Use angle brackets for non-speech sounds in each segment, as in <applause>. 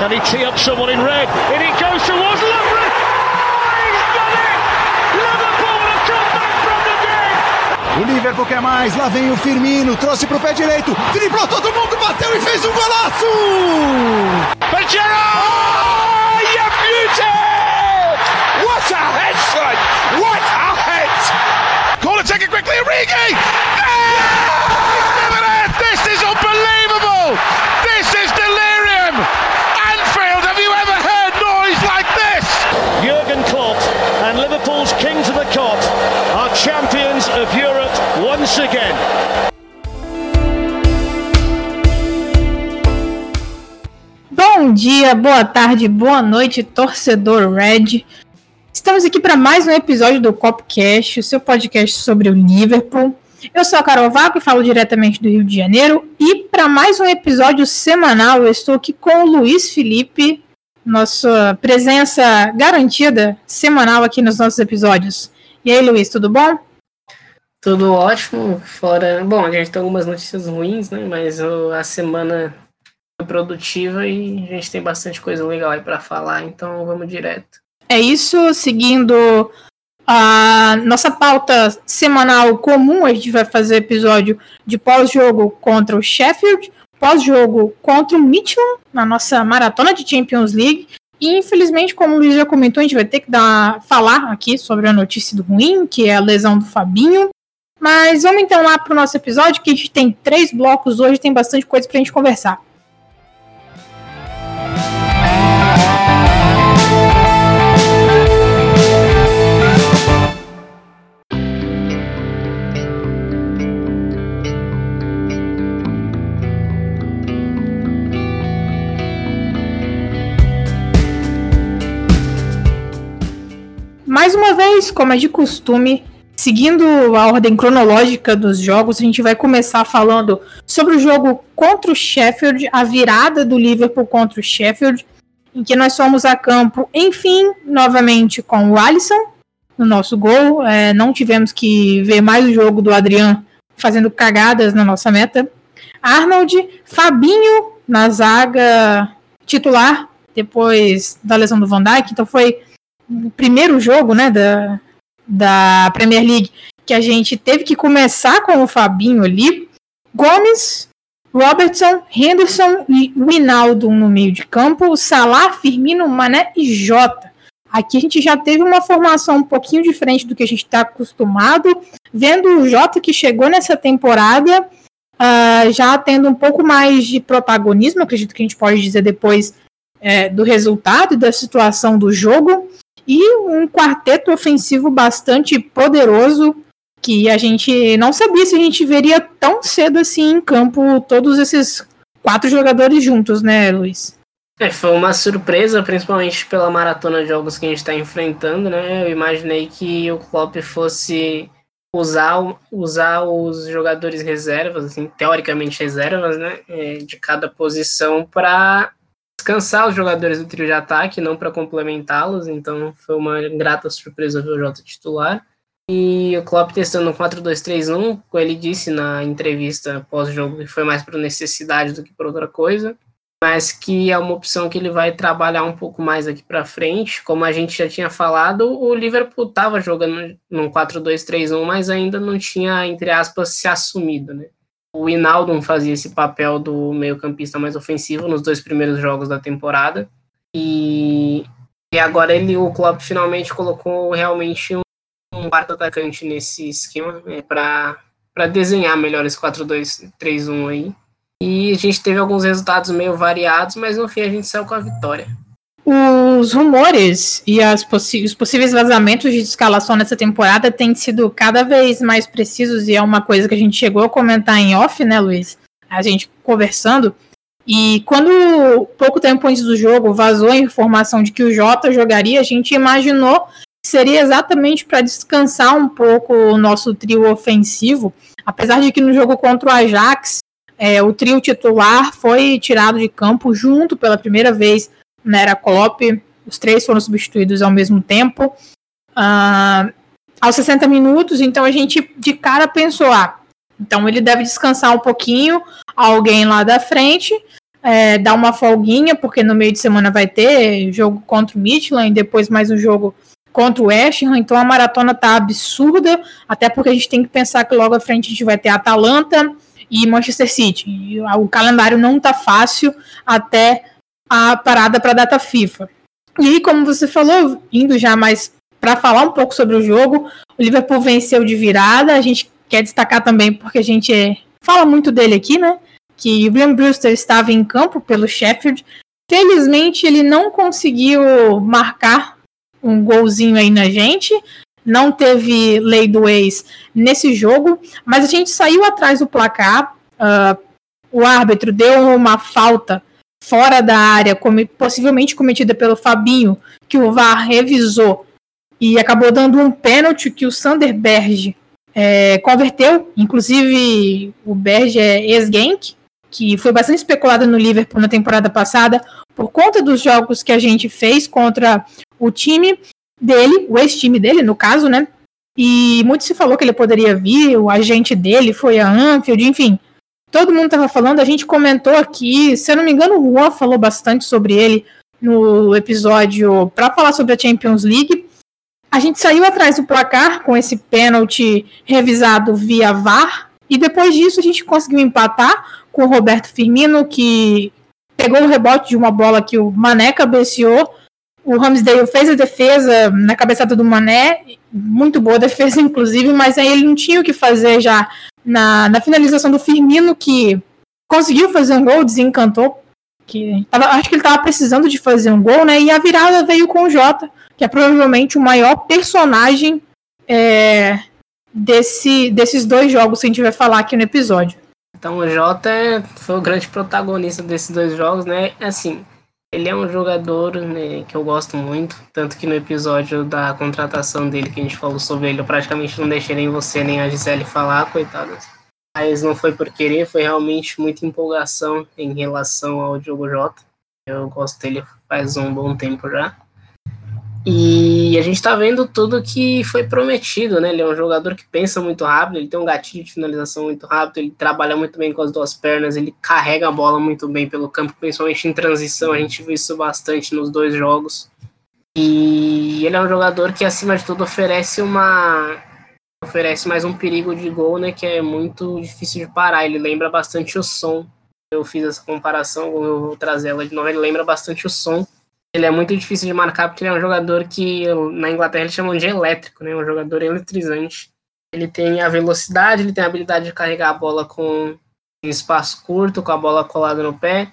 Can he tee up someone in red? And it goes towards Lovren. O Liverpool quer mais, lá vem o Firmino, trouxe pro pé direito, driblou todo mundo, bateu e fez um golaço! Gerrard! Oh, you beauty! What a head, son! What a head! Corner taken quickly, Origi! Yeah! Bom dia, boa tarde, boa noite, torcedor Red. Estamos aqui para mais um episódio do Copcast, o seu podcast sobre o Liverpool. Eu sou a Carol Vaco e falo diretamente do Rio de Janeiro. E para mais um episódio semanal, eu estou aqui com o Luiz Felipe, nossa presença garantida semanal aqui nos nossos episódios. E aí, Luiz, tudo bom? Tudo ótimo, fora. Bom, a gente tem algumas notícias ruins, né? Mas a semana foi produtiva e a gente tem bastante coisa legal aí para falar, então vamos direto. É isso, seguindo a nossa pauta semanal comum, a gente vai fazer episódio de pós-jogo contra o Sheffield, pós-jogo contra o Midland, na nossa maratona de Champions League. E infelizmente, como o Luiz já comentou, a gente vai ter que dar, falar aqui sobre a notícia do ruim, que é a lesão do Fabinho. Mas vamos então lá para o nosso episódio, que a gente tem três blocos hoje, tem bastante coisa para a gente conversar. Mais uma vez, como é de costume, seguindo a ordem cronológica dos jogos, a gente vai começar falando sobre o jogo contra o Sheffield, a virada do Liverpool contra o Sheffield, em que nós fomos a campo, enfim, novamente com o Alisson no nosso gol. É, não tivemos que ver mais o jogo do Adriano fazendo cagadas na nossa meta. Arnold, Fabinho na zaga titular, depois da lesão do Van Dijk, então foi o primeiro jogo, né, da, da Premier League, que a gente teve que começar com o Fabinho ali. Gomes, Robertson, Henderson e Winaldo no meio de campo, Salah, Firmino, Mané e Jota. Aqui a gente já teve uma formação um pouquinho diferente do que a gente está acostumado, vendo o Jota que chegou nessa temporada uh, já tendo um pouco mais de protagonismo, acredito que a gente pode dizer depois é, do resultado e da situação do jogo e um quarteto ofensivo bastante poderoso que a gente não sabia se a gente veria tão cedo assim em campo todos esses quatro jogadores juntos, né, Luiz? É, foi uma surpresa, principalmente pela maratona de jogos que a gente está enfrentando, né? Eu imaginei que o Klopp fosse usar, usar os jogadores reservas, assim, teoricamente reservas, né, é, de cada posição para descansar os jogadores do trio de ataque, não para complementá-los, então foi uma grata surpresa ver o Jota titular. E o Klopp testando um 4-2-3-1, como ele disse na entrevista pós-jogo, que foi mais por necessidade do que por outra coisa, mas que é uma opção que ele vai trabalhar um pouco mais aqui para frente. Como a gente já tinha falado, o Liverpool estava jogando num 4-2-3-1, mas ainda não tinha, entre aspas, se assumido, né? O Inaldo fazia esse papel do meio-campista mais ofensivo nos dois primeiros jogos da temporada. E, e agora ele, o Klopp finalmente colocou realmente um, um quarto atacante nesse esquema né, para desenhar melhor esse 4-2-3-1 aí. E a gente teve alguns resultados meio variados, mas no fim a gente saiu com a vitória. Os rumores e os possíveis vazamentos de escalação nessa temporada têm sido cada vez mais precisos e é uma coisa que a gente chegou a comentar em off, né, Luiz? A gente conversando. E quando, pouco tempo antes do jogo, vazou a informação de que o Jota jogaria, a gente imaginou que seria exatamente para descansar um pouco o nosso trio ofensivo. Apesar de que no jogo contra o Ajax, é, o trio titular foi tirado de campo junto pela primeira vez na era Klopp, os três foram substituídos ao mesmo tempo. Uh, aos 60 minutos, então a gente de cara pensou, ah, então ele deve descansar um pouquinho, alguém lá da frente, é, dar uma folguinha, porque no meio de semana vai ter jogo contra o Midland, depois mais um jogo contra o West Ham, então a maratona tá absurda, até porque a gente tem que pensar que logo à frente a gente vai ter Atalanta e Manchester City. E o calendário não tá fácil até a parada para a data FIFA. E aí, como você falou, indo já mais para falar um pouco sobre o jogo, o Liverpool venceu de virada. A gente quer destacar também porque a gente é, fala muito dele aqui, né? Que o William Brewster estava em campo pelo Sheffield. Felizmente ele não conseguiu marcar um golzinho aí na gente. Não teve lei do ex nesse jogo, mas a gente saiu atrás do placar. Uh, o árbitro deu uma falta fora da área, possivelmente cometida pelo Fabinho, que o VAR revisou e acabou dando um pênalti que o Sander Berge é, converteu. Inclusive, o Berge é ex-Genk, que foi bastante especulado no Liverpool na temporada passada, por conta dos jogos que a gente fez contra o time dele, o ex-time dele, no caso, né? E muito se falou que ele poderia vir, o agente dele foi a Anfield, enfim todo mundo estava falando, a gente comentou aqui, se eu não me engano, o Juan falou bastante sobre ele no episódio para falar sobre a Champions League. A gente saiu atrás do placar com esse pênalti revisado via VAR, e depois disso a gente conseguiu empatar com o Roberto Firmino, que pegou o rebote de uma bola que o Mané cabeceou. O Ramsdale fez a defesa na cabeçada do Mané, muito boa defesa, <laughs> inclusive, mas aí ele não tinha o que fazer já na, na finalização do Firmino, que conseguiu fazer um gol, desencantou. Que tava, acho que ele estava precisando de fazer um gol, né? E a virada veio com o Jota, que é provavelmente o maior personagem é, desse, desses dois jogos que a gente vai falar aqui no episódio. Então o Jota foi o grande protagonista desses dois jogos, né? Assim, ele é um jogador né, que eu gosto muito, tanto que no episódio da contratação dele que a gente falou sobre ele, eu praticamente não deixei nem você nem a Gisele falar, coitadas. Mas não foi por querer, foi realmente muita empolgação em relação ao Diogo Jota. Eu gosto dele faz um bom tempo já. E a gente está vendo tudo que foi prometido, né? Ele é um jogador que pensa muito rápido, ele tem um gatilho de finalização muito rápido, ele trabalha muito bem com as duas pernas, ele carrega a bola muito bem pelo campo, principalmente em transição. A gente viu isso bastante nos dois jogos. E ele é um jogador que, acima de tudo, oferece uma. oferece mais um perigo de gol, né? Que é muito difícil de parar. Ele lembra bastante o som. Eu fiz essa comparação, eu vou trazer ela de novo. Ele lembra bastante o som ele é muito difícil de marcar porque ele é um jogador que na Inglaterra eles chamam de elétrico, né? Um jogador eletrizante. Ele tem a velocidade, ele tem a habilidade de carregar a bola com espaço curto, com a bola colada no pé,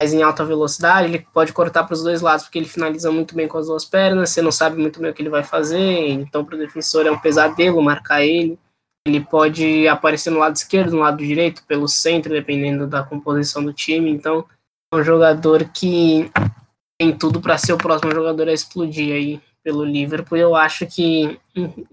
mas em alta velocidade. Ele pode cortar para os dois lados porque ele finaliza muito bem com as duas pernas. Você não sabe muito bem o que ele vai fazer, então para o defensor é um pesadelo marcar ele. Ele pode aparecer no lado esquerdo, no lado direito, pelo centro, dependendo da composição do time. Então, é um jogador que tem tudo para ser o próximo jogador a explodir aí pelo Liverpool. Eu acho que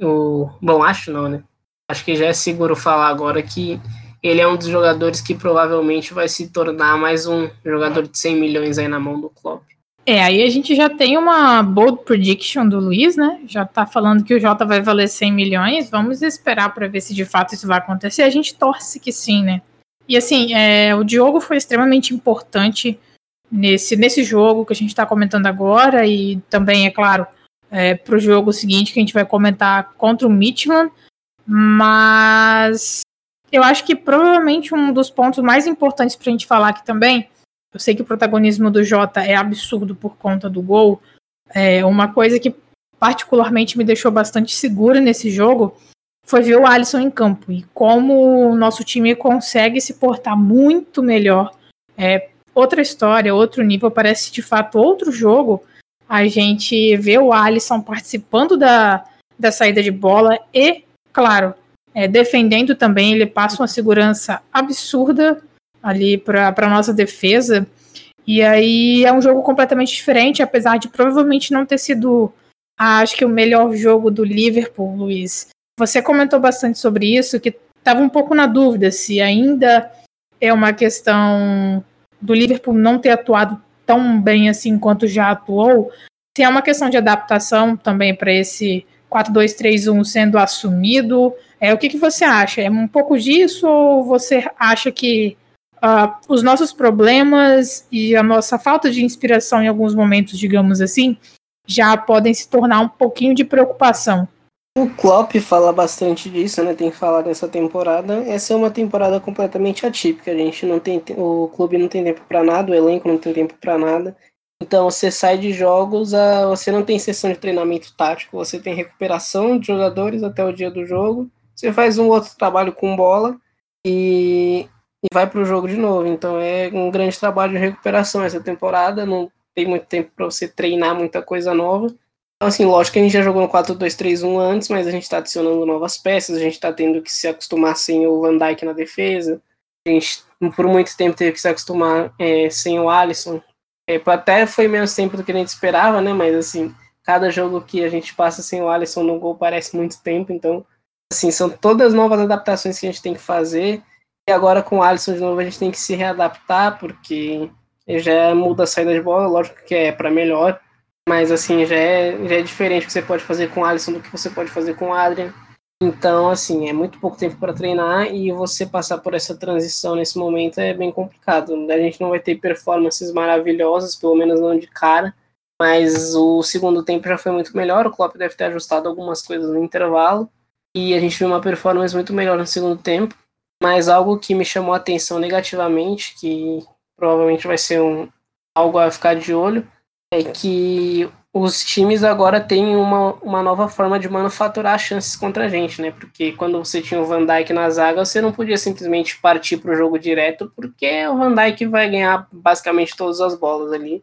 o bom, acho não, né? Acho que já é seguro falar agora que ele é um dos jogadores que provavelmente vai se tornar mais um jogador de 100 milhões aí na mão do Klopp. É, aí a gente já tem uma bold prediction do Luiz, né? Já tá falando que o Jota vai valer 100 milhões. Vamos esperar para ver se de fato isso vai acontecer. A gente torce que sim, né? E assim, é, o Diogo foi extremamente importante nesse, nesse jogo que a gente está comentando agora e também, é claro, é, para o jogo seguinte que a gente vai comentar contra o Midland, mas eu acho que provavelmente um dos pontos mais importantes para a gente falar aqui também, eu sei que o protagonismo do Jota é absurdo por conta do gol, é uma coisa que particularmente me deixou bastante segura nesse jogo foi ver o Alisson em campo e como o nosso time consegue se portar muito melhor é, outra história, outro nível, parece de fato outro jogo. A gente vê o Alisson participando da, da saída de bola e, claro, é, defendendo também. Ele passa uma segurança absurda ali para a nossa defesa. E aí é um jogo completamente diferente, apesar de provavelmente não ter sido, acho que, o melhor jogo do Liverpool, Luiz. Você comentou bastante sobre isso, que estava um pouco na dúvida se ainda é uma questão do Liverpool não ter atuado tão bem assim quanto já atuou, se é uma questão de adaptação também para esse 4-2-3-1 sendo assumido, é o que, que você acha? É um pouco disso ou você acha que uh, os nossos problemas e a nossa falta de inspiração em alguns momentos, digamos assim, já podem se tornar um pouquinho de preocupação. O Klopp fala bastante disso, né? Tem falar nessa temporada. Essa é uma temporada completamente atípica. A gente não tem, o clube não tem tempo para nada, o elenco não tem tempo para nada. Então você sai de jogos, você não tem sessão de treinamento tático, você tem recuperação de jogadores até o dia do jogo. Você faz um outro trabalho com bola e, e vai para o jogo de novo. Então é um grande trabalho de recuperação essa temporada. Não tem muito tempo para você treinar muita coisa nova. Então, assim, lógico que a gente já jogou no 4-2-3-1 antes, mas a gente está adicionando novas peças, a gente está tendo que se acostumar sem o Van Dijk na defesa. A gente, por muito tempo, teve que se acostumar é, sem o Alisson. É, até foi menos tempo do que a gente esperava, né? Mas, assim, cada jogo que a gente passa sem o Alisson no gol parece muito tempo. Então, assim, são todas novas adaptações que a gente tem que fazer. E agora, com o Alisson de novo, a gente tem que se readaptar, porque já muda a saída de bola, lógico que é para melhor mas assim, já é, já é diferente o que você pode fazer com o Alisson do que você pode fazer com o Adrian. Então, assim, é muito pouco tempo para treinar e você passar por essa transição nesse momento é bem complicado. A gente não vai ter performances maravilhosas, pelo menos não de cara, mas o segundo tempo já foi muito melhor. O Klopp deve ter ajustado algumas coisas no intervalo e a gente viu uma performance muito melhor no segundo tempo. Mas algo que me chamou a atenção negativamente, que provavelmente vai ser um, algo a ficar de olho, é que os times agora têm uma, uma nova forma de manufaturar chances contra a gente, né? Porque quando você tinha o Van Dijk na zaga, você não podia simplesmente partir para o jogo direto, porque o Van Dijk vai ganhar basicamente todas as bolas ali.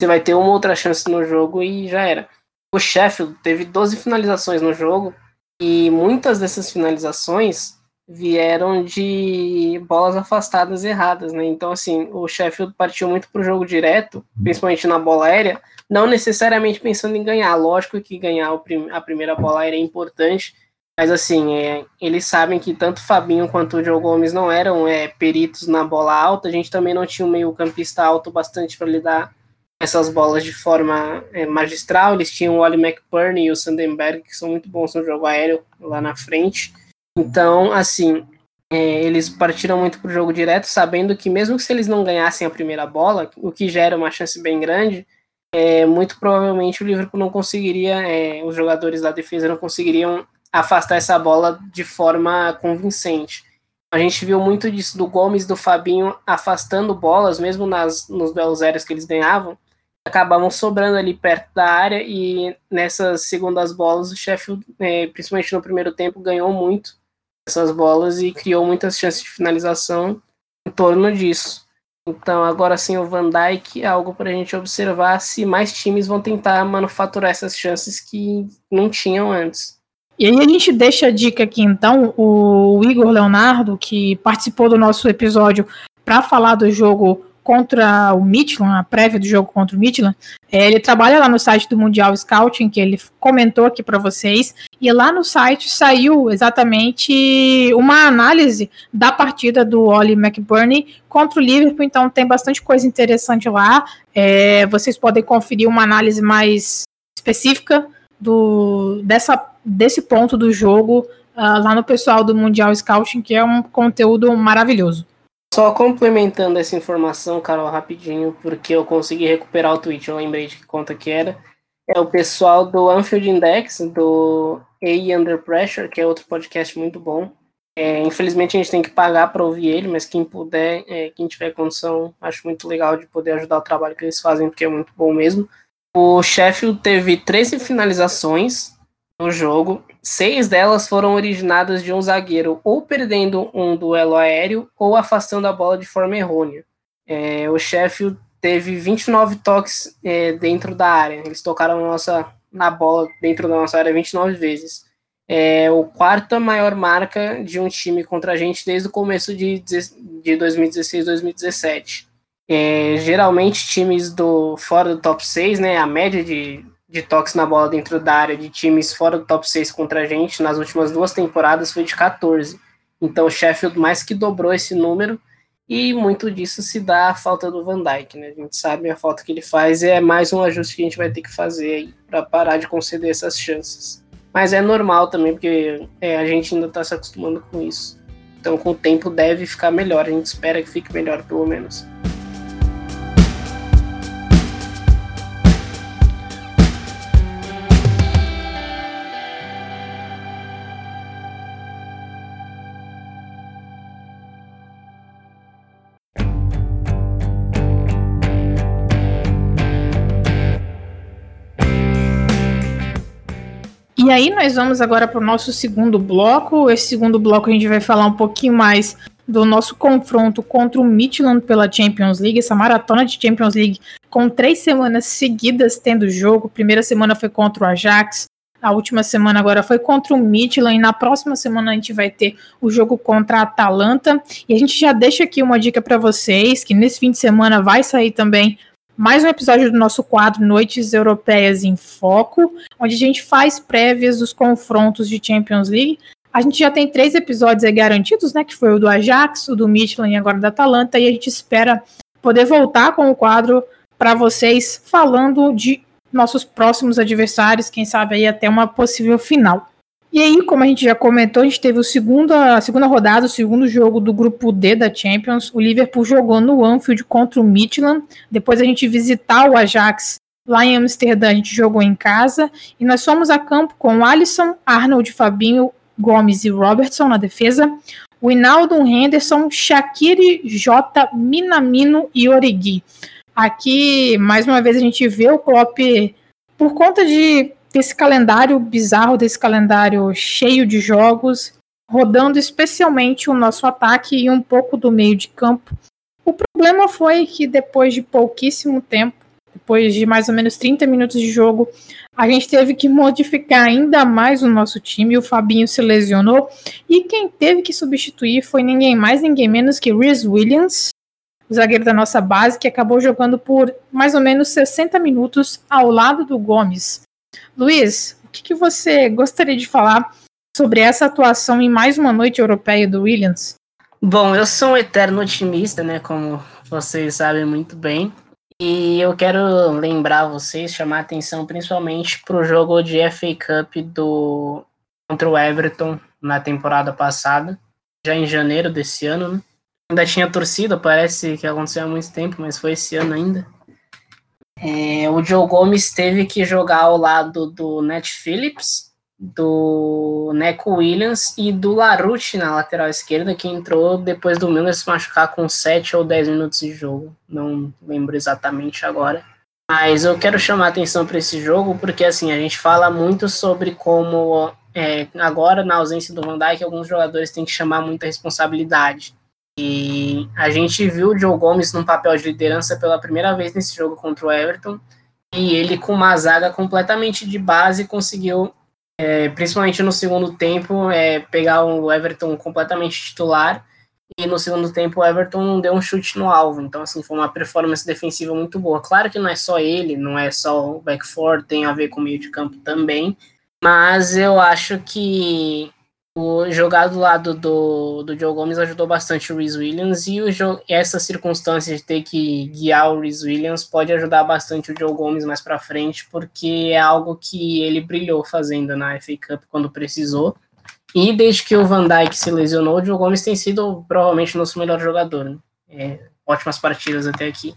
Você vai ter uma outra chance no jogo e já era. O Sheffield teve 12 finalizações no jogo e muitas dessas finalizações vieram de bolas afastadas erradas, né? Então, assim, o Sheffield partiu muito para o jogo direto, principalmente na bola aérea, não necessariamente pensando em ganhar. Lógico que ganhar a primeira bola aérea é importante, mas, assim, é, eles sabem que tanto Fabinho quanto o Joe Gomes não eram é, peritos na bola alta, a gente também não tinha um meio-campista alto bastante para lidar essas bolas de forma é, magistral. Eles tinham o Oli McBurney e o Sandenberg, que são muito bons no jogo aéreo lá na frente. Então, assim, é, eles partiram muito para o jogo direto, sabendo que mesmo que se eles não ganhassem a primeira bola, o que gera uma chance bem grande, é, muito provavelmente o Liverpool não conseguiria, é, os jogadores da defesa não conseguiriam afastar essa bola de forma convincente. A gente viu muito disso do Gomes do Fabinho afastando bolas, mesmo nas, nos duelos aéreos que eles ganhavam, acabavam sobrando ali perto da área e nessas segundas bolas o Sheffield, é, principalmente no primeiro tempo, ganhou muito essas bolas e criou muitas chances de finalização em torno disso. Então, agora sim, o Van Dijk é algo para a gente observar se mais times vão tentar manufaturar essas chances que não tinham antes. E aí a gente deixa a dica aqui, então, o Igor Leonardo, que participou do nosso episódio para falar do jogo contra o Midland, a prévia do jogo contra o Midland, é, ele trabalha lá no site do Mundial Scouting, que ele comentou aqui para vocês, e lá no site saiu exatamente uma análise da partida do Oli McBurney contra o Liverpool, então tem bastante coisa interessante lá. É, vocês podem conferir uma análise mais específica do, dessa, desse ponto do jogo uh, lá no pessoal do Mundial Scouting, que é um conteúdo maravilhoso. Só complementando essa informação, Carol, rapidinho, porque eu consegui recuperar o tweet, eu lembrei de que conta que era. É o pessoal do Anfield Index, do A Under Pressure, que é outro podcast muito bom. É, infelizmente a gente tem que pagar para ouvir ele, mas quem puder, é, quem tiver condição, acho muito legal de poder ajudar o trabalho que eles fazem, porque é muito bom mesmo. O Sheffield teve 13 finalizações no jogo Seis delas foram originadas de um zagueiro ou perdendo um duelo aéreo ou afastando a bola de forma errônea. É, o Sheffield teve 29 toques é, dentro da área. Eles tocaram nossa, na bola dentro da nossa área 29 vezes. É o quarta maior marca de um time contra a gente desde o começo de, de 2016-2017. É, geralmente times do fora do top 6, né, a média de de toques na bola dentro da área de times fora do top 6 contra a gente nas últimas duas temporadas foi de 14. Então o Sheffield mais que dobrou esse número e muito disso se dá à falta do Van Dijk, né? A gente sabe a falta que ele faz e é mais um ajuste que a gente vai ter que fazer aí para parar de conceder essas chances. Mas é normal também, porque é, a gente ainda está se acostumando com isso. Então, com o tempo, deve ficar melhor. A gente espera que fique melhor, pelo menos. Aí nós vamos agora para o nosso segundo bloco. Esse segundo bloco a gente vai falar um pouquinho mais do nosso confronto contra o Midland pela Champions League, essa maratona de Champions League com três semanas seguidas tendo jogo. primeira semana foi contra o Ajax, a última semana agora foi contra o Midland e na próxima semana a gente vai ter o jogo contra a Atalanta. E a gente já deixa aqui uma dica para vocês que nesse fim de semana vai sair também mais um episódio do nosso quadro Noites Europeias em Foco, onde a gente faz prévias dos confrontos de Champions League. A gente já tem três episódios garantidos, né? Que foi o do Ajax, o do Michelin e agora da Atalanta, e a gente espera poder voltar com o quadro para vocês falando de nossos próximos adversários, quem sabe aí até uma possível final. E aí, como a gente já comentou, a gente teve o segunda, a segunda rodada, o segundo jogo do grupo D da Champions. O Liverpool jogou no Anfield contra o Midland. Depois a gente visitar o Ajax lá em Amsterdã, a gente jogou em casa. E nós fomos a campo com Alisson, Arnold, Fabinho, Gomes e Robertson na defesa. O Henderson, Shaqiri, Jota, Minamino e Origi. Aqui, mais uma vez, a gente vê o Klopp, por conta de desse calendário bizarro, desse calendário cheio de jogos, rodando especialmente o nosso ataque e um pouco do meio de campo. O problema foi que depois de pouquíssimo tempo, depois de mais ou menos 30 minutos de jogo, a gente teve que modificar ainda mais o nosso time. O Fabinho se lesionou e quem teve que substituir foi ninguém mais, ninguém menos que Rhys Williams, o zagueiro da nossa base, que acabou jogando por mais ou menos 60 minutos ao lado do Gomes. Luiz, o que, que você gostaria de falar sobre essa atuação em mais uma noite europeia do Williams? Bom, eu sou um eterno otimista, né? Como vocês sabem muito bem. E eu quero lembrar vocês, chamar atenção principalmente para o jogo de FA Cup do contra o Everton na temporada passada, já em janeiro desse ano, né? Ainda tinha torcida, parece que aconteceu há muito tempo, mas foi esse ano ainda. É, o Joe Gomes teve que jogar ao lado do Nat Phillips, do Neco Williams e do Larouche na lateral esquerda, que entrou depois do Miller se machucar com 7 ou 10 minutos de jogo. Não lembro exatamente agora. Mas eu quero chamar a atenção para esse jogo, porque assim, a gente fala muito sobre como é, agora, na ausência do Van Dijk, alguns jogadores têm que chamar muita responsabilidade. E a gente viu o Joe Gomes num papel de liderança pela primeira vez nesse jogo contra o Everton. E ele, com uma zaga completamente de base, conseguiu, é, principalmente no segundo tempo, é, pegar o Everton completamente titular. E no segundo tempo, o Everton deu um chute no alvo. Então, assim, foi uma performance defensiva muito boa. Claro que não é só ele, não é só o back four, tem a ver com o meio de campo também. Mas eu acho que o jogar do lado do, do Joe Gomes ajudou bastante o Rhys Williams e o essa circunstância de ter que guiar o Rhys Williams pode ajudar bastante o Joe Gomes mais para frente, porque é algo que ele brilhou fazendo na FA Cup quando precisou. E desde que o Van Dijk se lesionou, o Joe Gomes tem sido provavelmente nosso melhor jogador. Né? É, ótimas partidas até aqui.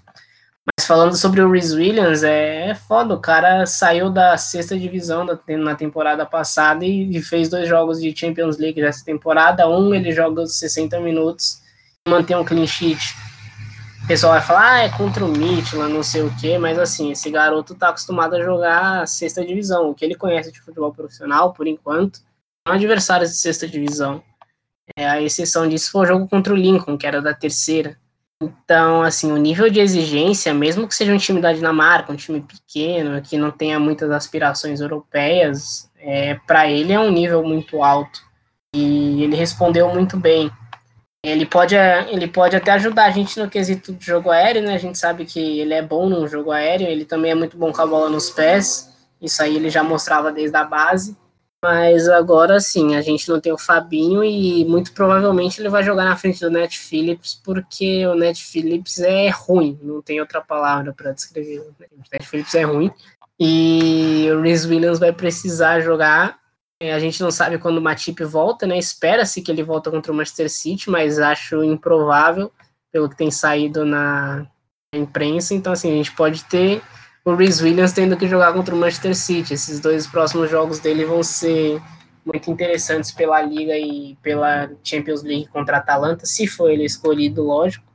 Falando sobre o Rhys Williams, é, foda. O cara saiu da sexta divisão da, na temporada passada e, e, fez dois jogos de Champions League nessa temporada. Um, ele joga 60 minutos e mantém um clean sheet. O pessoal vai falar, ah, é contra o Midland, não sei o quê, mas assim, esse garoto tá acostumado a jogar sexta divisão. O que ele conhece de futebol profissional, por enquanto, são adversários de sexta divisão. É, a exceção disso foi o jogo contra o Lincoln, que era da terceira. Então, assim, o nível de exigência, mesmo que seja um time da Dinamarca, um time pequeno, que não tenha muitas aspirações europeias, é, para ele é um nível muito alto. E ele respondeu muito bem. Ele pode, ele pode até ajudar a gente no quesito de jogo aéreo, né? A gente sabe que ele é bom no jogo aéreo, ele também é muito bom com a bola nos pés. Isso aí ele já mostrava desde a base. Mas agora sim, a gente não tem o Fabinho e muito provavelmente ele vai jogar na frente do Net Phillips, porque o Net Phillips é ruim, não tem outra palavra para descrever. O Net Phillips é ruim. E o Rhys Williams vai precisar jogar É, a gente não sabe quando o Matip volta, né? Espera-se que ele volta contra o Manchester City, mas acho improvável, pelo que tem saído na imprensa. Então, assim, a gente pode ter o Rhys Williams tendo que jogar contra o Manchester City. Esses dois próximos jogos dele vão ser muito interessantes pela Liga e pela Champions League contra a Atalanta, se for ele escolhido, lógico.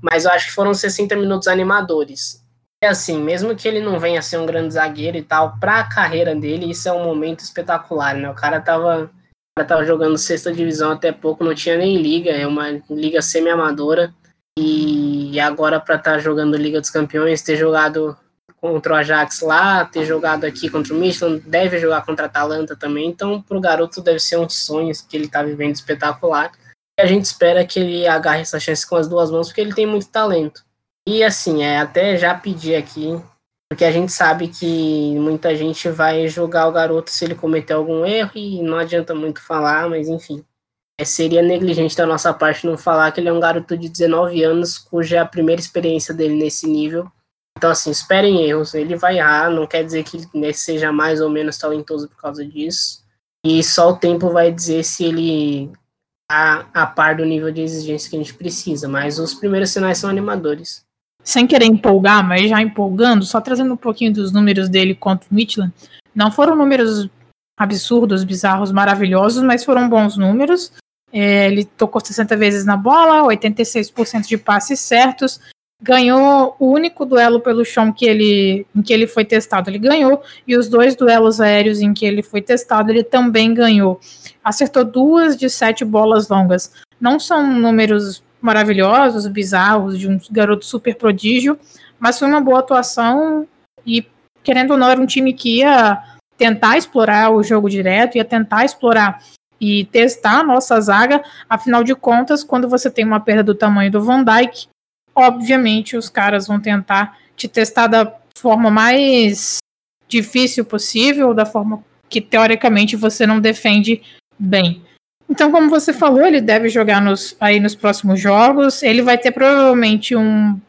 Mas eu acho que foram 60 minutos animadores. É assim, mesmo que ele não venha a ser um grande zagueiro e tal, para a carreira dele, isso é um momento espetacular, né? O cara tava, o cara tava jogando sexta divisão até pouco, não tinha nem liga, é uma liga semi-amadora. E agora para estar tá jogando Liga dos Campeões, ter jogado contra o Ajax lá, ter jogado aqui contra o Michelin, deve jogar contra a Atalanta também, então para o garoto deve ser um sonho que ele está vivendo espetacular. E a gente espera que ele agarre essa chance com as duas mãos, porque ele tem muito talento. E assim, é até já pedir aqui, porque a gente sabe que muita gente vai julgar o garoto se ele cometer algum erro e não adianta muito falar, mas enfim. É, seria negligente da nossa parte não falar que ele é um garoto de 19 anos, cuja é a primeira experiência dele nesse nível. Então, assim, esperem erros. Ele vai errar, não quer dizer que ele seja mais ou menos talentoso por causa disso. E só o tempo vai dizer se ele tá a par do nível de exigência que a gente precisa. Mas os primeiros sinais são animadores sem querer empolgar, mas já empolgando, só trazendo um pouquinho dos números dele contra o Midland, não foram números absurdos, bizarros, maravilhosos, mas foram bons números. É, ele tocou 60 vezes na bola, 86% de passes certos, ganhou o único duelo pelo chão que ele, em que ele foi testado, ele ganhou, e os dois duelos aéreos em que ele foi testado, ele também ganhou. Acertou duas de sete bolas longas. Não são números maravilhosos, bizarros, de um garoto super prodígio, mas foi uma boa atuação e, querendo ou não, era um time que ia tentar explorar o jogo direto, ia tentar explorar e testar a nossa zaga, afinal de contas, quando você tem uma perda do tamanho do Van Dijk, obviamente os caras vão tentar te testar da forma mais difícil possível, da forma que teoricamente você não defende bem. Então, como você falou, ele deve jogar nos, aí nos próximos jogos. Ele vai ter provavelmente um,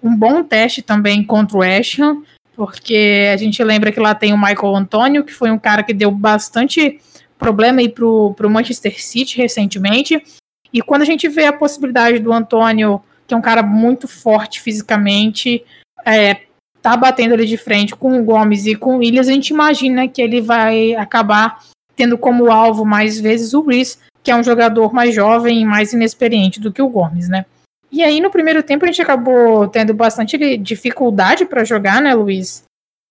um bom teste também contra o Ashton, porque a gente lembra que lá tem o Michael Antônio, que foi um cara que deu bastante problema aí pro, pro Manchester City recentemente. E quando a gente vê a possibilidade do Antônio, que é um cara muito forte fisicamente, é, tá batendo ali de frente com o Gomes e com o Williams, a gente imagina que ele vai acabar tendo como alvo mais vezes o Reese, que é um jogador mais jovem e mais inexperiente do que o Gomes, né? E aí no primeiro tempo a gente acabou tendo bastante dificuldade para jogar, né, Luiz?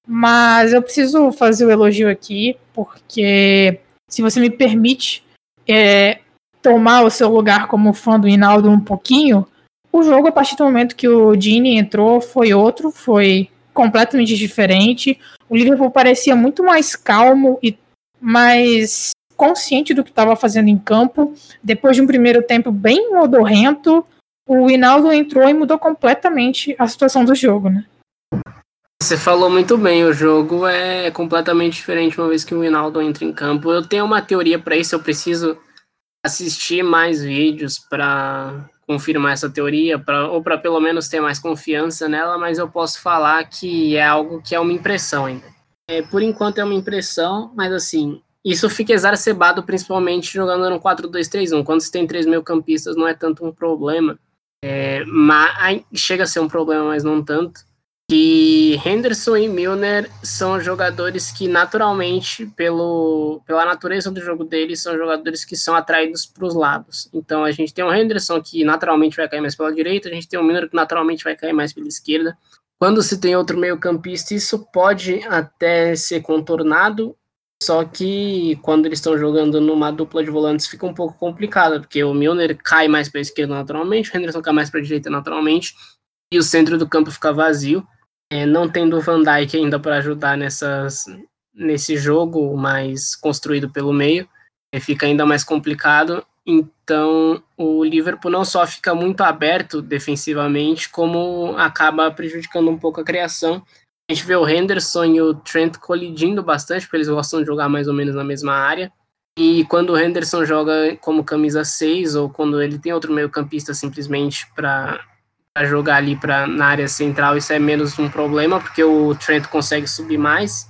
Mas eu preciso fazer o elogio aqui, porque se você me permite é, tomar o seu lugar como fã do Hinaldo um pouquinho, o jogo, a partir do momento que o Dini entrou, foi outro, foi completamente diferente. O Liverpool parecia muito mais calmo e mais consciente do que estava fazendo em campo. Depois de um primeiro tempo bem modorrento, o Hinaldo entrou e mudou completamente a situação do jogo, né? Você falou muito bem, o jogo é completamente diferente uma vez que o Hinaldo entra em campo. Eu tenho uma teoria para isso, eu preciso assistir mais vídeos para confirmar essa teoria, pra, ou para pelo menos ter mais confiança nela, mas eu posso falar que é algo que é uma impressão ainda. É, por enquanto é uma impressão, mas assim, isso fica exacerbado principalmente jogando no 4-2-3-1. Quando você tem três meio campistas não é tanto um problema. É, mas chega a ser um problema, mas não tanto. E Henderson e Milner são jogadores que naturalmente, pelo, pela natureza do jogo deles, são jogadores que são atraídos para os lados. Então a gente tem o Henderson que naturalmente vai cair mais pela direita, a gente tem o Milner que naturalmente vai cair mais pela esquerda. Quando se tem outro meio-campista, isso pode até ser contornado, só que quando eles estão jogando numa dupla de volantes fica um pouco complicado, porque o Milner cai mais para a esquerda naturalmente, o Henderson cai mais para a direita naturalmente, e o centro do campo fica vazio. É, não tendo o Van Dijk ainda para ajudar nessas, nesse jogo mais construído pelo meio, é, fica ainda mais complicado. Então, o Liverpool não só fica muito aberto defensivamente, como acaba prejudicando um pouco a criação. A gente vê o Henderson e o Trent colidindo bastante, porque eles gostam de jogar mais ou menos na mesma área. E quando o Henderson joga como camisa 6, ou quando ele tem outro meio-campista simplesmente para jogar ali pra, na área central, isso é menos um problema, porque o Trent consegue subir mais,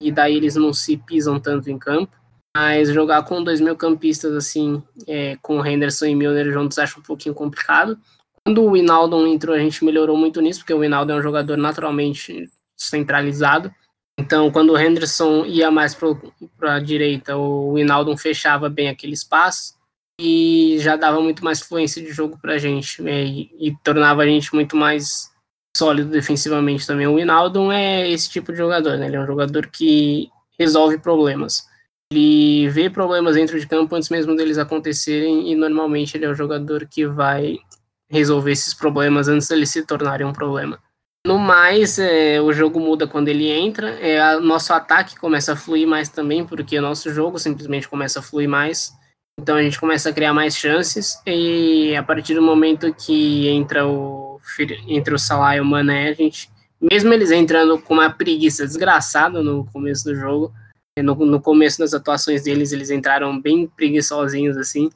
e daí eles não se pisam tanto em campo. Mas jogar com dois mil campistas, assim, é, com Henderson e Milner juntos, acho um pouquinho complicado. Quando o Winaldo entrou, a gente melhorou muito nisso, porque o Winaldo é um jogador naturalmente centralizado. Então, quando o Henderson ia mais para a direita, o Winaldo fechava bem aquele espaço e já dava muito mais fluência de jogo para a gente né, e, e, tornava a gente muito mais sólido defensivamente também. O Winaldo é esse tipo de jogador, né? Ele é um jogador que resolve problemas. Ele vê problemas dentro de campo antes mesmo deles acontecerem e normalmente ele é o jogador que vai resolver esses problemas antes deles se tornarem um problema. No mais, é, o jogo muda quando ele entra, é, a, nosso ataque começa a fluir mais também, porque o nosso jogo simplesmente começa a fluir mais. Então a gente começa a criar mais chances e a partir do momento que entra o entre o Salah e o Mané, a gente, mesmo eles entrando com uma preguiça desgraçada no começo do jogo, no, no começo das atuações deles eles entraram bem preguiçosinhos assim,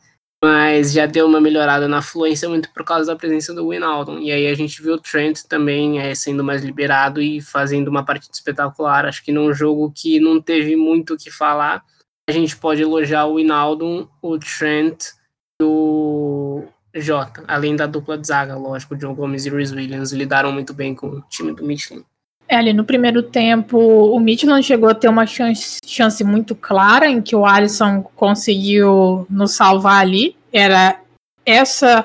mas já deu uma melhorada na fluência muito por causa da presença do Winaldon. E aí a gente viu o Trent também é, sendo mais liberado e fazendo uma partida espetacular. Acho que num jogo que não teve muito o que falar, a gente pode elogiar o Winaldon, o Trent e o Jota, além da dupla de zaga, lógico, o John Gomes e Rhys Williams lidaram muito bem com o time do Michelin. É, ali no primeiro tempo, o Midland chegou a ter uma chance, chance muito clara em que o Alisson conseguiu nos salvar ali. Era essa,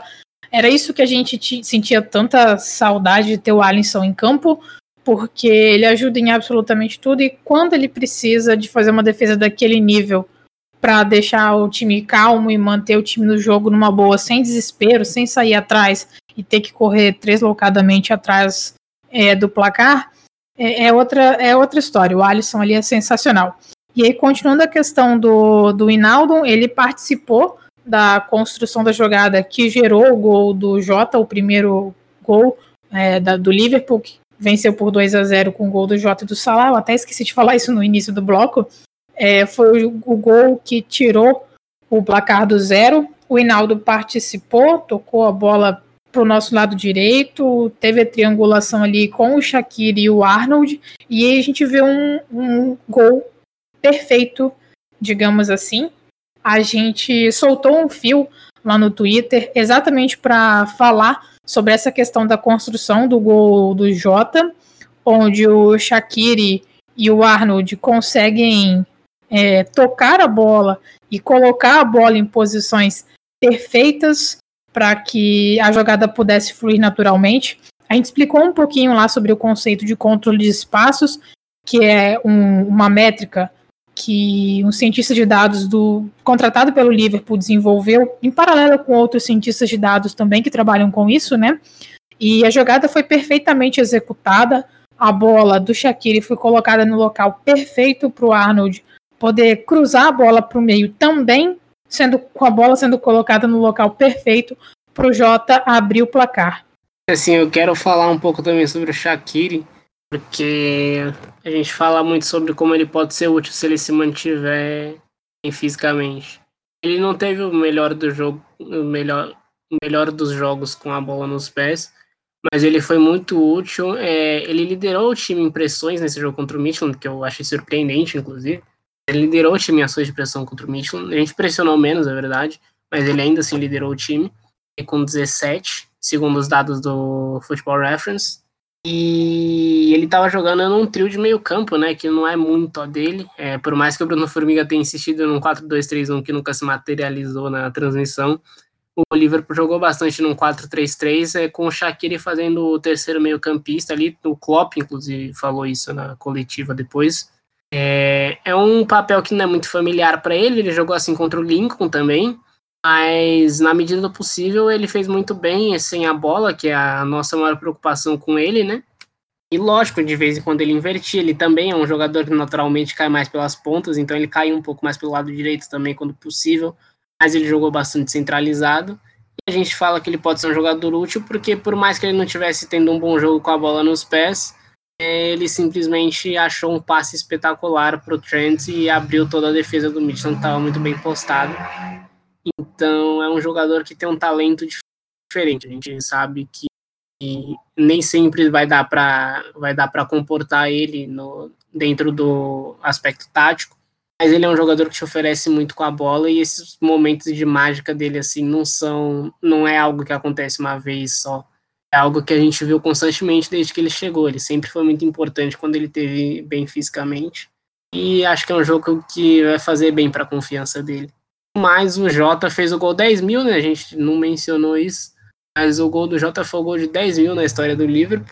era isso que a gente sentia tanta saudade de ter o Alisson em campo, porque ele ajuda em absolutamente tudo e quando ele precisa de fazer uma defesa daquele nível para deixar o time calmo e manter o time no jogo numa boa, sem desespero, sem sair atrás e ter que correr deslocadamente atrás é, do placar, é, é, outra, é outra história. O Alisson ali é sensacional. E aí, continuando a questão do, do Inaldo, ele participou da construção da jogada que gerou o gol do Jota, o primeiro gol é, da, do Liverpool, que venceu por 2 a 0 com o gol do Jota do Salah. Eu até esqueci de falar isso no início do bloco. É, foi o, o gol que tirou o placar do zero. O Hinaldo participou, tocou a bola para o nosso lado direito, teve a triangulação ali com o Shaqiri e o Arnold, e aí a gente vê um, um gol perfeito, digamos assim. A gente soltou um fio lá no Twitter exatamente para falar sobre essa questão da construção do gol do Jota, onde o Shaqiri e o Arnold conseguem é, tocar a bola e colocar a bola em posições perfeitas para que a jogada pudesse fluir naturalmente. A gente explicou um pouquinho lá sobre o conceito de controle de espaços, que é um, uma métrica que um cientista de dados do contratado pelo Liverpool desenvolveu, em paralelo com outros cientistas de dados também que trabalham com isso, né? E a jogada foi perfeitamente executada. A bola do Shaqiri foi colocada no local perfeito para o Arnold poder cruzar a bola para o meio também sendo com a bola sendo colocada no local perfeito para o Jota abrir o placar. Assim, eu quero falar um pouco também sobre o Shaqiri, porque a gente fala muito sobre como ele pode ser útil se ele se mantiver fisicamente. Ele não teve o melhor do jogo, o melhor, melhor dos jogos com a bola nos pés, mas ele foi muito útil. É, ele liderou o time em pressões nesse jogo contra o Midland, que eu achei surpreendente, inclusive. Ele liderou o time em ações de pressão contra o Michelin. A gente pressionou menos, é verdade, mas ele ainda assim liderou o time, com 17, segundo os dados do Football Reference. E ele estava jogando num trio de meio campo, né, que não é muito a dele. É, por mais que o Bruno Formiga tenha insistido num 4-2-3-1 que nunca se materializou na transmissão, o Liverpool jogou bastante num 4-3-3, é, com o Shaqiri fazendo o terceiro meio campista ali. O Klopp, inclusive, falou isso na coletiva depois. É, é um papel que não é muito familiar para ele, ele jogou assim contra o Lincoln também, mas na medida do possível ele fez muito bem sem a bola, que é a nossa maior preocupação com ele, né? E lógico, de vez em quando ele invertia, ele também é um jogador que naturalmente cai mais pelas pontas, então ele cai um pouco mais pelo lado direito também quando possível, mas ele jogou bastante centralizado. E a gente fala que ele pode ser um jogador útil porque por mais que ele não tivesse tendo um bom jogo com a bola nos pés, ele simplesmente achou um passe espetacular para o Trent e abriu toda a defesa do Mitchell, estava muito bem postado. Então é um jogador que tem um talento diferente. A gente sabe que nem sempre vai dar para vai dar para comportar ele no, dentro do aspecto tático, mas ele é um jogador que te oferece muito com a bola e esses momentos de mágica dele assim não são, não é algo que acontece uma vez só. É algo que a gente viu constantemente desde que ele chegou. Ele sempre foi muito importante quando ele teve bem fisicamente. E acho que é um jogo que vai fazer bem para a confiança dele. Mas o Jota fez o gol 10 mil, né? A gente não mencionou isso. Mas o gol do Jota foi o gol de 10 mil na história do Liverpool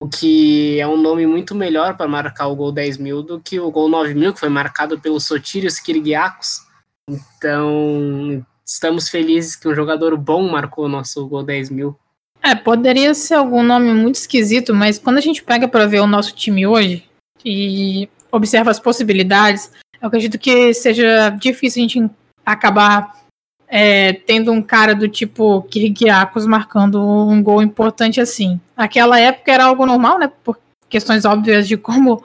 o que é um nome muito melhor para marcar o gol 10 mil do que o gol 9 mil, que foi marcado pelo Sotirios Kirgiakos. Então, estamos felizes que um jogador bom marcou o nosso gol 10 mil. É, poderia ser algum nome muito esquisito, mas quando a gente pega para ver o nosso time hoje e observa as possibilidades, eu acredito que seja difícil a gente acabar é, tendo um cara do tipo Kirgiakos marcando um gol importante assim. Naquela época era algo normal, né? Por questões óbvias de como,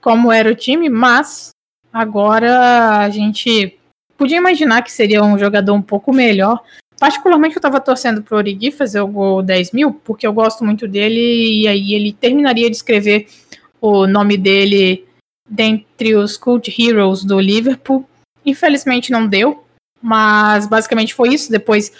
como era o time, mas agora a gente podia imaginar que seria um jogador um pouco melhor. Particularmente eu estava torcendo para o Origi fazer o gol 10 mil, porque eu gosto muito dele e aí ele terminaria de escrever o nome dele dentre os cult heroes do Liverpool. Infelizmente não deu, mas basicamente foi isso. Depois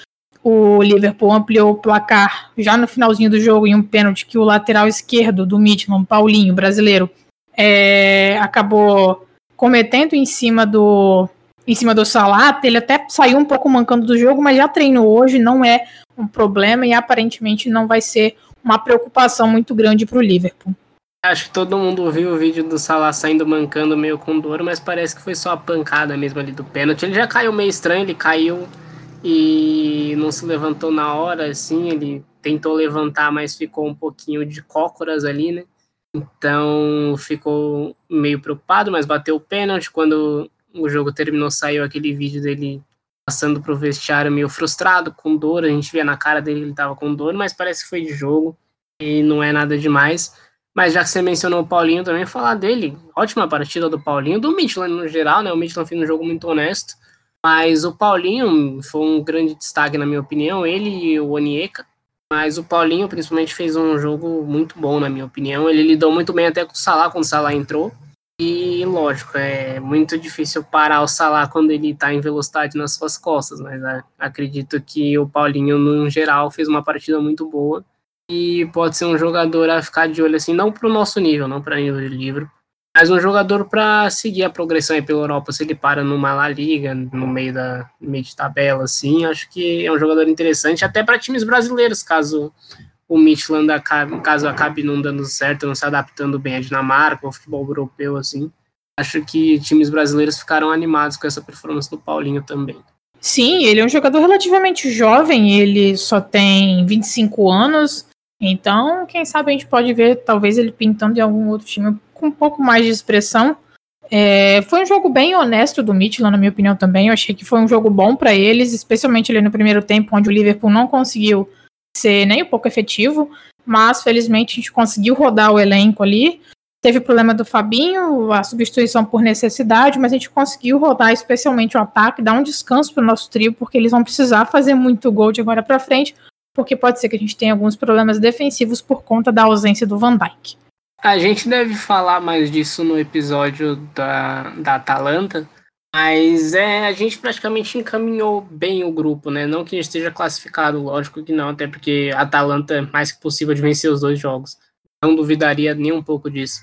o Liverpool ampliou o placar já no finalzinho do jogo em um pênalti que o lateral esquerdo do Midland, Paulinho, brasileiro, é, acabou cometendo em cima do em cima do Salah. Ele até saiu um pouco mancando do jogo, mas já treinou hoje, não é um problema e aparentemente não vai ser uma preocupação muito grande para o Liverpool. Acho que todo mundo viu o vídeo do Salah saindo mancando meio com dor, mas parece que foi só a pancada mesmo ali do pênalti. Ele já caiu meio estranho, ele caiu e não se levantou na hora, assim, ele tentou levantar, mas ficou um pouquinho de cócoras ali, né? Então ficou meio preocupado, mas bateu o pênalti. Quando o jogo terminou, saiu aquele vídeo dele passando pro vestiário meio frustrado, com dor. A gente via na cara dele que ele tava com dor, mas parece que foi de jogo e não é nada demais. Mas já que você mencionou o Paulinho também, falar dele. Ótima partida do Paulinho, do Midland no geral, né? O Midland fez um jogo muito honesto. Mas o Paulinho foi um grande destaque, na minha opinião. Ele e o Onieka. Mas o Paulinho, principalmente, fez um jogo muito bom, na minha opinião. Ele lidou muito bem até com o Salah quando o Salah entrou. E, lógico, é muito difícil parar o Salah quando ele está em velocidade nas suas costas. Mas é, acredito que o Paulinho, no geral, fez uma partida muito boa e pode ser um jogador a ficar de olho assim, não para o nosso nível, não para nível de livro, mas um jogador para seguir a progressão aí pela Europa, se ele para numa La Liga, no meio da no meio de tabela, assim, acho que é um jogador interessante, até para times brasileiros, caso o Midland acabe, caso acabe não dando certo, não se adaptando bem à Dinamarca, ao futebol europeu, assim. Acho que times brasileiros ficaram animados com essa performance do Paulinho também. Sim, ele é um jogador relativamente jovem, ele só tem 25 anos, então, quem sabe a gente pode ver talvez ele pintando em algum outro time com um pouco mais de expressão. É, foi um jogo bem honesto do Midland, na minha opinião também. Eu achei que foi um jogo bom para eles, especialmente ali no primeiro tempo, onde o Liverpool não conseguiu ser nem um pouco efetivo, mas felizmente a gente conseguiu rodar o elenco ali. Teve o problema do Fabinho, a substituição por necessidade, mas a gente conseguiu rodar especialmente o ataque, dar um descanso para o nosso trio, porque eles vão precisar fazer muito gol de agora para frente, porque pode ser que a gente tenha alguns problemas defensivos por conta da ausência do Van Dijk. A gente deve falar mais disso no episódio da, da Atalanta, mas é, a gente praticamente encaminhou bem o grupo, né? Não que esteja classificado, lógico que não, até porque a Atalanta é mais que possível de vencer os dois jogos. Não duvidaria nem um pouco disso.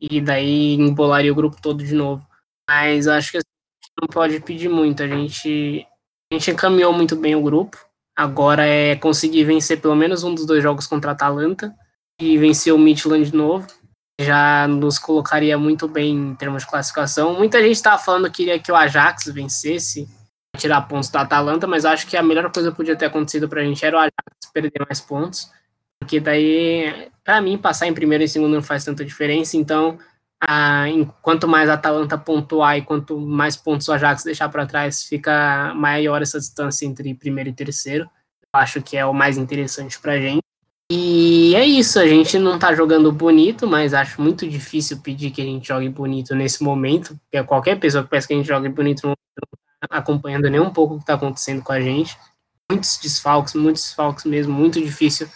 E daí embolaria o grupo todo de novo. Mas acho que a gente não pode pedir muito. A gente, a gente encaminhou muito bem o grupo. Agora é conseguir vencer pelo menos um dos dois jogos contra a Atalanta e vencer o Midland de novo. Já nos colocaria muito bem em termos de classificação. Muita gente estava falando que queria que o Ajax vencesse, tirar pontos da Atalanta, mas acho que a melhor coisa que podia ter acontecido para a gente era o Ajax perder mais pontos, porque daí, para mim, passar em primeiro e segundo não faz tanta diferença. Então, a, em, quanto mais a Atalanta pontuar e quanto mais pontos o Ajax deixar para trás, fica maior essa distância entre primeiro e terceiro. Eu acho que é o mais interessante para gente. E é isso, a gente não está jogando bonito, mas acho muito difícil pedir que a gente jogue bonito nesse momento, porque qualquer pessoa que peça que a gente jogue bonito não está acompanhando nem um pouco o que está acontecendo com a gente. Muitos desfalques, muitos desfalques mesmo, muito difícil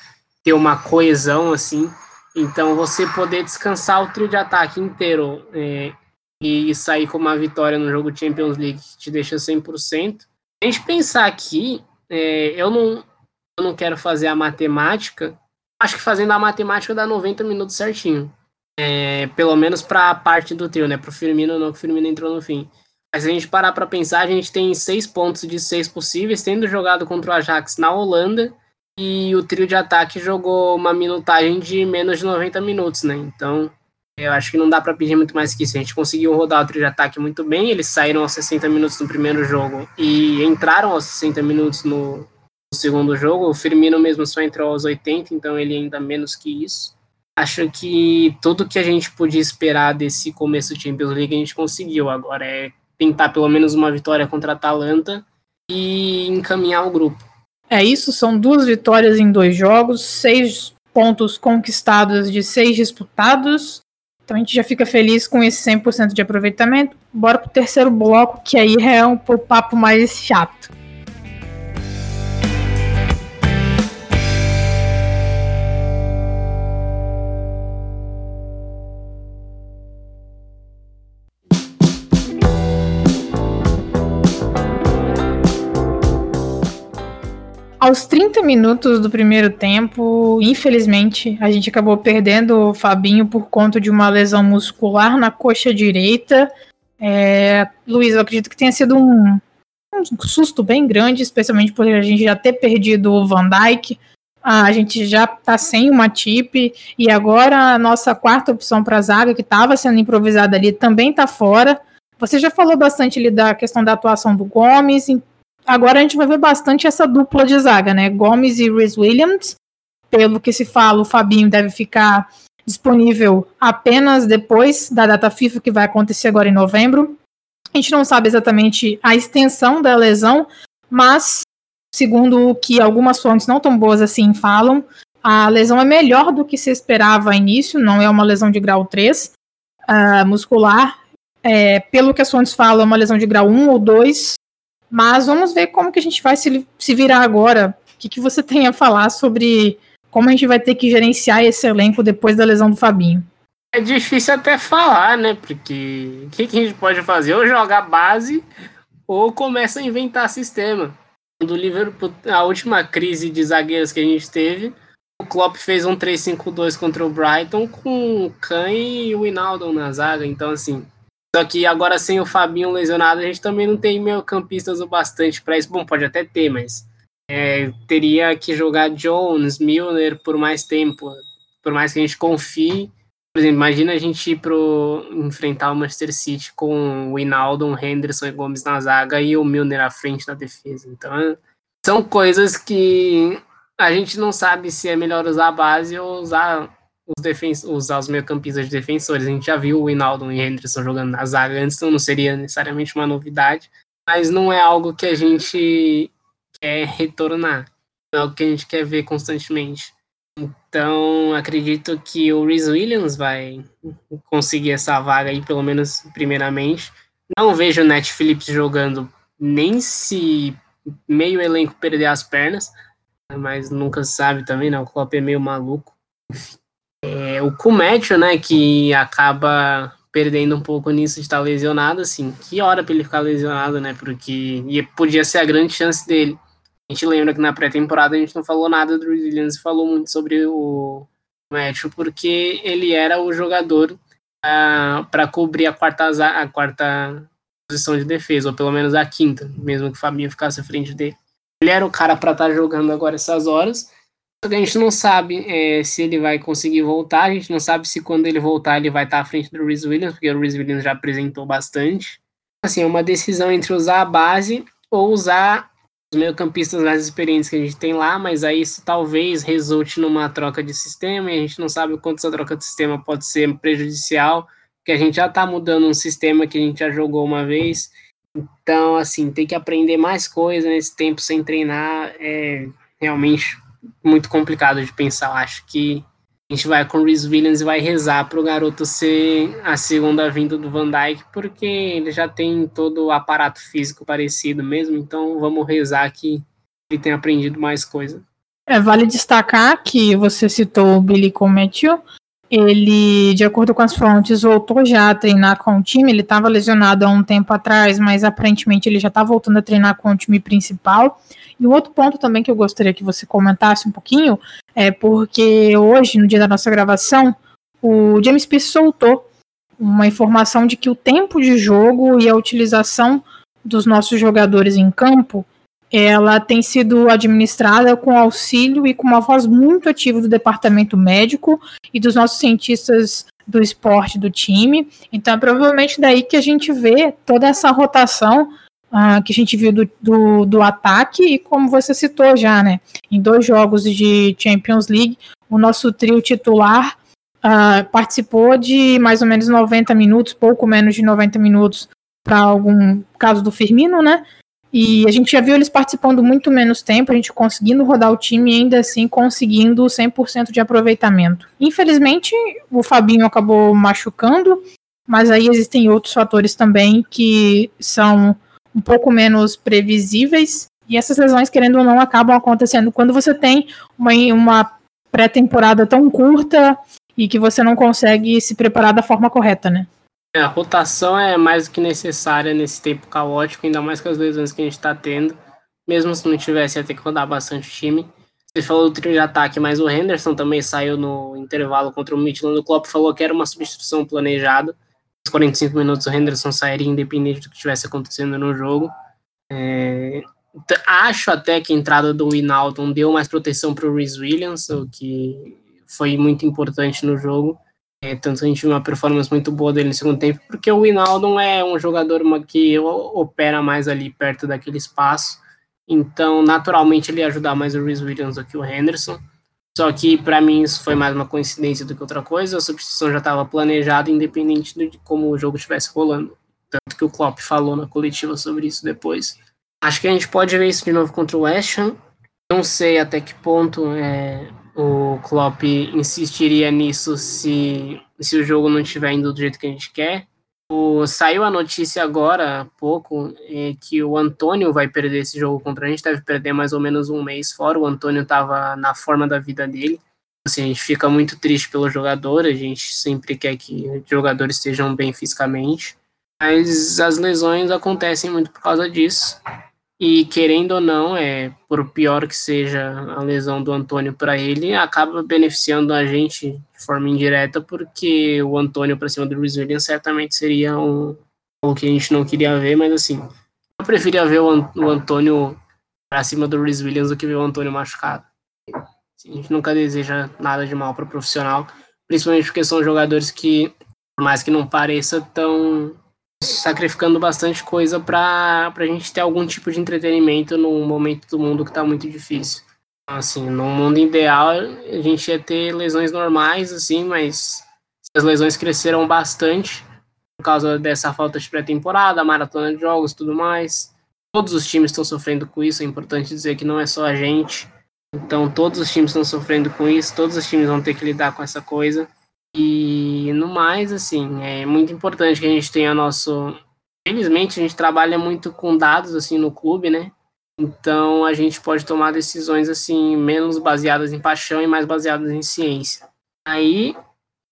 ter uma coesão assim. Então, você poder descansar o trio de ataque inteiro é, e sair com uma vitória no jogo Champions League que te deixa 100%. A gente pensar aqui, é, eu, não, eu não quero fazer a matemática, acho que fazendo a matemática dá 90 minutos certinho. É, pelo menos para a parte do trio, né? Para o Firmino, não, que o Firmino entrou no fim. Mas se a gente parar para pensar, a gente tem seis pontos de seis possíveis, tendo jogado contra o Ajax na Holanda, e o trio de ataque jogou uma minutagem de menos de 90 minutos, né? Então, eu acho que não dá para pedir muito mais que isso. A gente conseguiu rodar o trio de ataque muito bem. Eles saíram aos 60 minutos no primeiro jogo e entraram aos 60 minutos no, no segundo jogo. O Firmino mesmo só entrou aos 80, então ele ainda menos que isso. Acho que tudo que a gente podia esperar desse começo de Champions League a gente conseguiu. Agora é tentar pelo menos uma vitória contra a Atalanta e encaminhar o grupo. É isso, são duas vitórias em dois jogos, seis pontos conquistados de seis disputados. Então a gente já fica feliz com esse 100% de aproveitamento. Bora pro terceiro bloco, que aí é um papo mais chato. Aos 30 minutos do primeiro tempo, infelizmente, a gente acabou perdendo o Fabinho por conta de uma lesão muscular na coxa direita. É, Luiz, eu acredito que tenha sido um, um susto bem grande, especialmente por a gente já ter perdido o Van Dijk. A gente já tá sem uma tip e agora a nossa quarta opção para zaga, que estava sendo improvisada ali, também está fora. Você já falou bastante ali da questão da atuação do Gomes, agora a gente vai ver bastante essa dupla de zaga, né? Gomes e Rhys Williams. Pelo que se fala, o Fabinho deve ficar disponível apenas depois da data FIFA, que vai acontecer agora em novembro. A gente não sabe exatamente a extensão da lesão, mas, segundo o que algumas fontes não tão boas assim falam, a lesão é melhor do que se esperava a início, não é uma lesão de grau 3 uh, ah, muscular. É, pelo que as fontes falam, é uma lesão de grau 1 ou 2, mas vamos ver como que a gente vai se, se virar agora. O que, que você <laughs> tem a falar sobre como a gente vai ter que gerenciar esse elenco depois da lesão do Fabinho? É difícil até falar, né? Porque o que, que a gente pode fazer? Ou jogar base ou começa a inventar sistema. Do Liverpool, a última crise de zagueiros que a gente teve, o Klopp fez um 3-5-2 contra o Brighton com o Khan e o Inaldo na zaga. Então, assim, só que agora sem o Fabinho lesionado, a gente também não tem meio campistas o bastante para isso. Bom, pode até ter, mas é, teria que jogar Jones, Milner por mais tempo. Por mais que a gente confie. Por exemplo, imagina a gente ir pro enfrentar o Manchester City com o Hinaldo, Henderson e Gomes na zaga e o Milner à frente na defesa. Então, são coisas que a gente não sabe se é melhor usar a base ou usar os defens os meio-campistas de defensores. A gente já viu o Hinaldo e o Henderson jogando na zaga antes, então não seria necessariamente uma novidade, mas não é algo que a gente quer retornar, é algo que a gente quer ver constantemente. Então, acredito que o Rhys Williams vai conseguir essa vaga aí, pelo menos primeiramente. Não vejo o Net Phillips jogando nem se meio elenco perder as pernas, mas nunca sabe também, né? O Klopp é meio maluco. É, o Kumetio, né, que acaba perdendo um pouco nisso de estar lesionado, assim, que hora para ele ficar lesionado, né, porque podia ser a grande chance dele. A gente lembra que na pré-temporada a gente não falou nada do Williams, falou muito sobre o Kumetio, porque ele era o jogador uh, ah, para cobrir a quarta, a quarta posição de defesa, ou pelo menos a quinta, mesmo que o Fabinho ficasse à frente dele. Ele era o cara para estar tá jogando agora essas horas, a gente não sabe é, se ele vai conseguir voltar, a gente não sabe se quando ele voltar ele vai estar à frente do Rhys Williams, porque o Rhys Williams já apresentou bastante. Assim, é uma decisão entre usar a base ou usar os meio-campistas mais experientes que a gente tem lá, mas aí isso talvez resulte numa troca de sistema e a gente não sabe o quanto essa troca de sistema pode ser prejudicial, porque a gente já está mudando um sistema que a gente já jogou uma vez. Então, assim, tem que aprender mais coisa nesse tempo sem treinar é realmente muito complicado de pensar. Acho que a gente vai com o Rhys Williams e vai rezar para o garoto ser a segunda vinda do Van Dyke, porque ele já tem todo o aparato físico parecido mesmo, então vamos rezar que ele tenha aprendido mais coisa. É, vale destacar que você citou o Billy Cometio, ele, de acordo com as fontes, voltou já a treinar com o time. Ele estava lesionado há um tempo atrás, mas aparentemente ele já está voltando a treinar com o time principal. E um outro ponto também que eu gostaria que você comentasse um pouquinho é porque hoje, no dia da nossa gravação, o James Pierce soltou uma informação de que o tempo de jogo e a utilização dos nossos jogadores em campo ela tem sido administrada com auxílio e com uma voz muito ativa do departamento médico e dos nossos cientistas do esporte do time. Então, é provavelmente daí que a gente vê toda essa rotação uh, que a gente viu do, do, do, ataque e como você citou já, né? Em dois jogos de Champions League, o nosso trio titular uh, participou de mais ou menos 90 minutos, pouco menos de 90 minutos para algum caso do Firmino, né? E a gente já viu eles participando muito menos tempo, a gente conseguindo rodar o time e ainda assim conseguindo 100% de aproveitamento. Infelizmente, o Fabinho acabou machucando, mas aí existem outros fatores também que são um pouco menos previsíveis. E essas lesões, querendo ou não, acabam acontecendo quando você tem uma, uma pré-temporada tão curta e que você não consegue se preparar da forma correta, né? É, a rotação é mais do que necessária nesse tempo caótico, ainda mais com as lesões que a gente está tendo. Mesmo se não tivesse, ia ter que rodar bastante time. Você falou do trio de ataque, mas o Henderson também saiu no intervalo contra o Midland. O Klopp falou que era uma substituição planejada. Nos 45 minutos o Henderson sairia independente do que estivesse acontecendo no jogo. É... Acho até que a entrada do Winalton deu mais proteção para o Rhys Williams, o que foi muito importante no jogo. É, tanto a gente viu uma performance muito boa dele no segundo tempo, porque o Winaldo é um jogador que opera mais ali perto daquele espaço, então naturalmente ele ia ajudar mais o Rhys Williams do que o Henderson. Só que para mim isso foi mais uma coincidência do que outra coisa, a substituição já estava planejada, independente de como o jogo estivesse rolando. Tanto que o Klopp falou na coletiva sobre isso depois. Acho que a gente pode ver isso de novo contra o West Ham. Não sei até que ponto é, o Klopp insistiria nisso se, se o jogo não estiver indo do jeito que a gente quer. O, saiu a notícia agora, há pouco, é, que o Antônio vai perder esse jogo contra a gente, deve perder mais ou menos um mês fora. O Antônio estava na forma da vida dele. Assim, a gente fica muito triste pelo jogador, a gente sempre quer que os jogadores estejam bem fisicamente. Mas as lesões acontecem muito por causa disso. E querendo ou não, é por pior que seja a lesão do Antônio para ele, acaba beneficiando a gente de forma indireta, porque o Antônio para cima do Luiz Williams certamente seria um algo que a gente não queria ver, mas assim, eu preferia ver o, Antônio para cima do Luiz Williams do que ver o Antônio machucado. Assim, a gente nunca deseja nada de mal para o profissional, principalmente porque são jogadores que, por mais que não pareça, tão sacrificando bastante coisa para a gente ter algum tipo de entretenimento num momento do mundo que está muito difícil. Assim, no mundo ideal, a gente ia ter lesões normais, assim, mas as lesões cresceram bastante por causa dessa falta de pré-temporada, maratona de jogos tudo mais. Todos os times estão sofrendo com isso, é importante dizer que não é só a gente. Então, todos os times estão sofrendo com isso, todos os times vão ter que lidar com essa coisa. E no mais, assim, é muito importante que a gente tenha nosso. Felizmente, a gente trabalha muito com dados assim no clube, né? Então a gente pode tomar decisões assim menos baseadas em paixão e mais baseadas em ciência. Aí,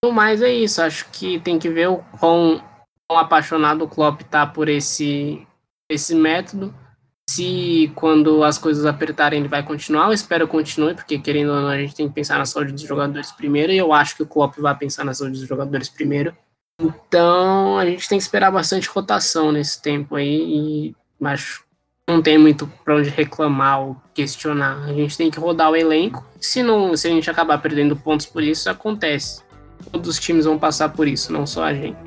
no mais é isso. Acho que tem que ver o quão, quão apaixonado o Klopp tá por esse esse método se quando as coisas apertarem ele vai continuar, eu espero que continue, porque querendo ou não, a gente tem que pensar na saúde dos jogadores primeiro, e eu acho que o Klopp vai pensar na saúde dos jogadores primeiro. Então, a gente tem que esperar bastante rotação nesse tempo aí, e acho não tem muito para onde reclamar ou questionar. A gente tem que rodar o elenco. Se não, se a gente acabar perdendo pontos por isso, acontece. Todos os times vão passar por isso, não só a gente.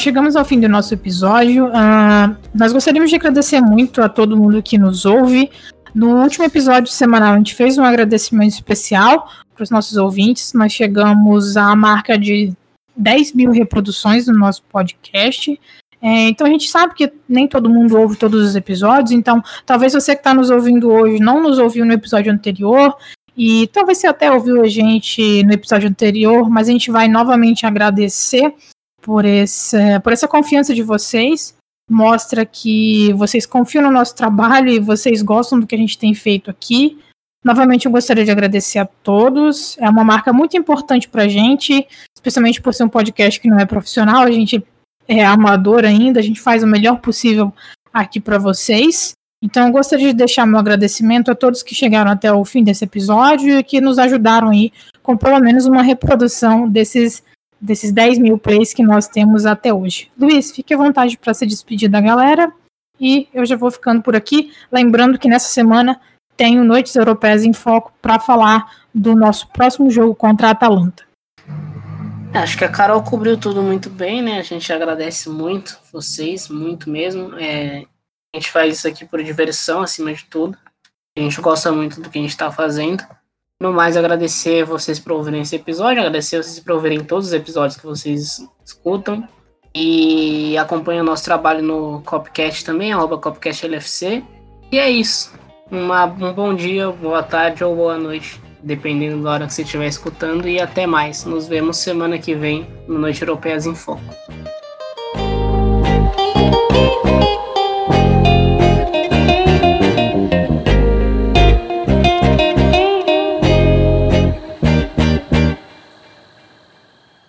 Nós chegamos ao fim do nosso episódio. Uh, nós gostaríamos de agradecer muito a todo mundo que nos ouve. No último episódio semanal, a gente fez um agradecimento especial para os nossos ouvintes. Nós chegamos à marca de 10 mil reproduções no nosso podcast. É, então a gente sabe que nem todo mundo ouve todos os episódios, então talvez você que está nos ouvindo hoje não nos ouviu no episódio anterior, e talvez você até ouviu a gente no episódio anterior, mas a gente vai novamente agradecer por, esse, por essa confiança de vocês. Mostra que vocês confiam no nosso trabalho e vocês gostam do que a gente tem feito aqui. Novamente, eu gostaria de agradecer a todos. É uma marca muito importante para a gente, especialmente por ser um podcast que não é profissional. A gente é amador ainda, a gente faz o melhor possível aqui para vocês. Então, eu gostaria de deixar meu agradecimento a todos que chegaram até o fim desse episódio e que nos ajudaram aí com pelo menos uma reprodução desses, desses 10 mil plays que nós temos até hoje. Luiz, fique à vontade para se despedir da galera e eu já vou ficando por aqui. Lembrando que nessa semana tenho Noites Europeias em Foco para falar do nosso próximo jogo contra a Atalanta. Acho que a Carol cobriu tudo muito bem, né? A gente agradece muito vocês, muito mesmo. É, a gente faz isso aqui por diversão, acima de tudo. A gente gosta muito do que a gente está fazendo. No mais, agradecer vocês por ouvirem esse episódio, agradecer vocês por ouvirem todos os episódios que vocês escutam. E acompanhe o nosso trabalho no Copcast também, arroba CopcastLFC. E é isso. Uma, um bom dia, boa tarde ou boa noite, dependendo da hora que você estiver escutando. E até mais. Nos vemos semana que vem no Noite Europeias em Foco.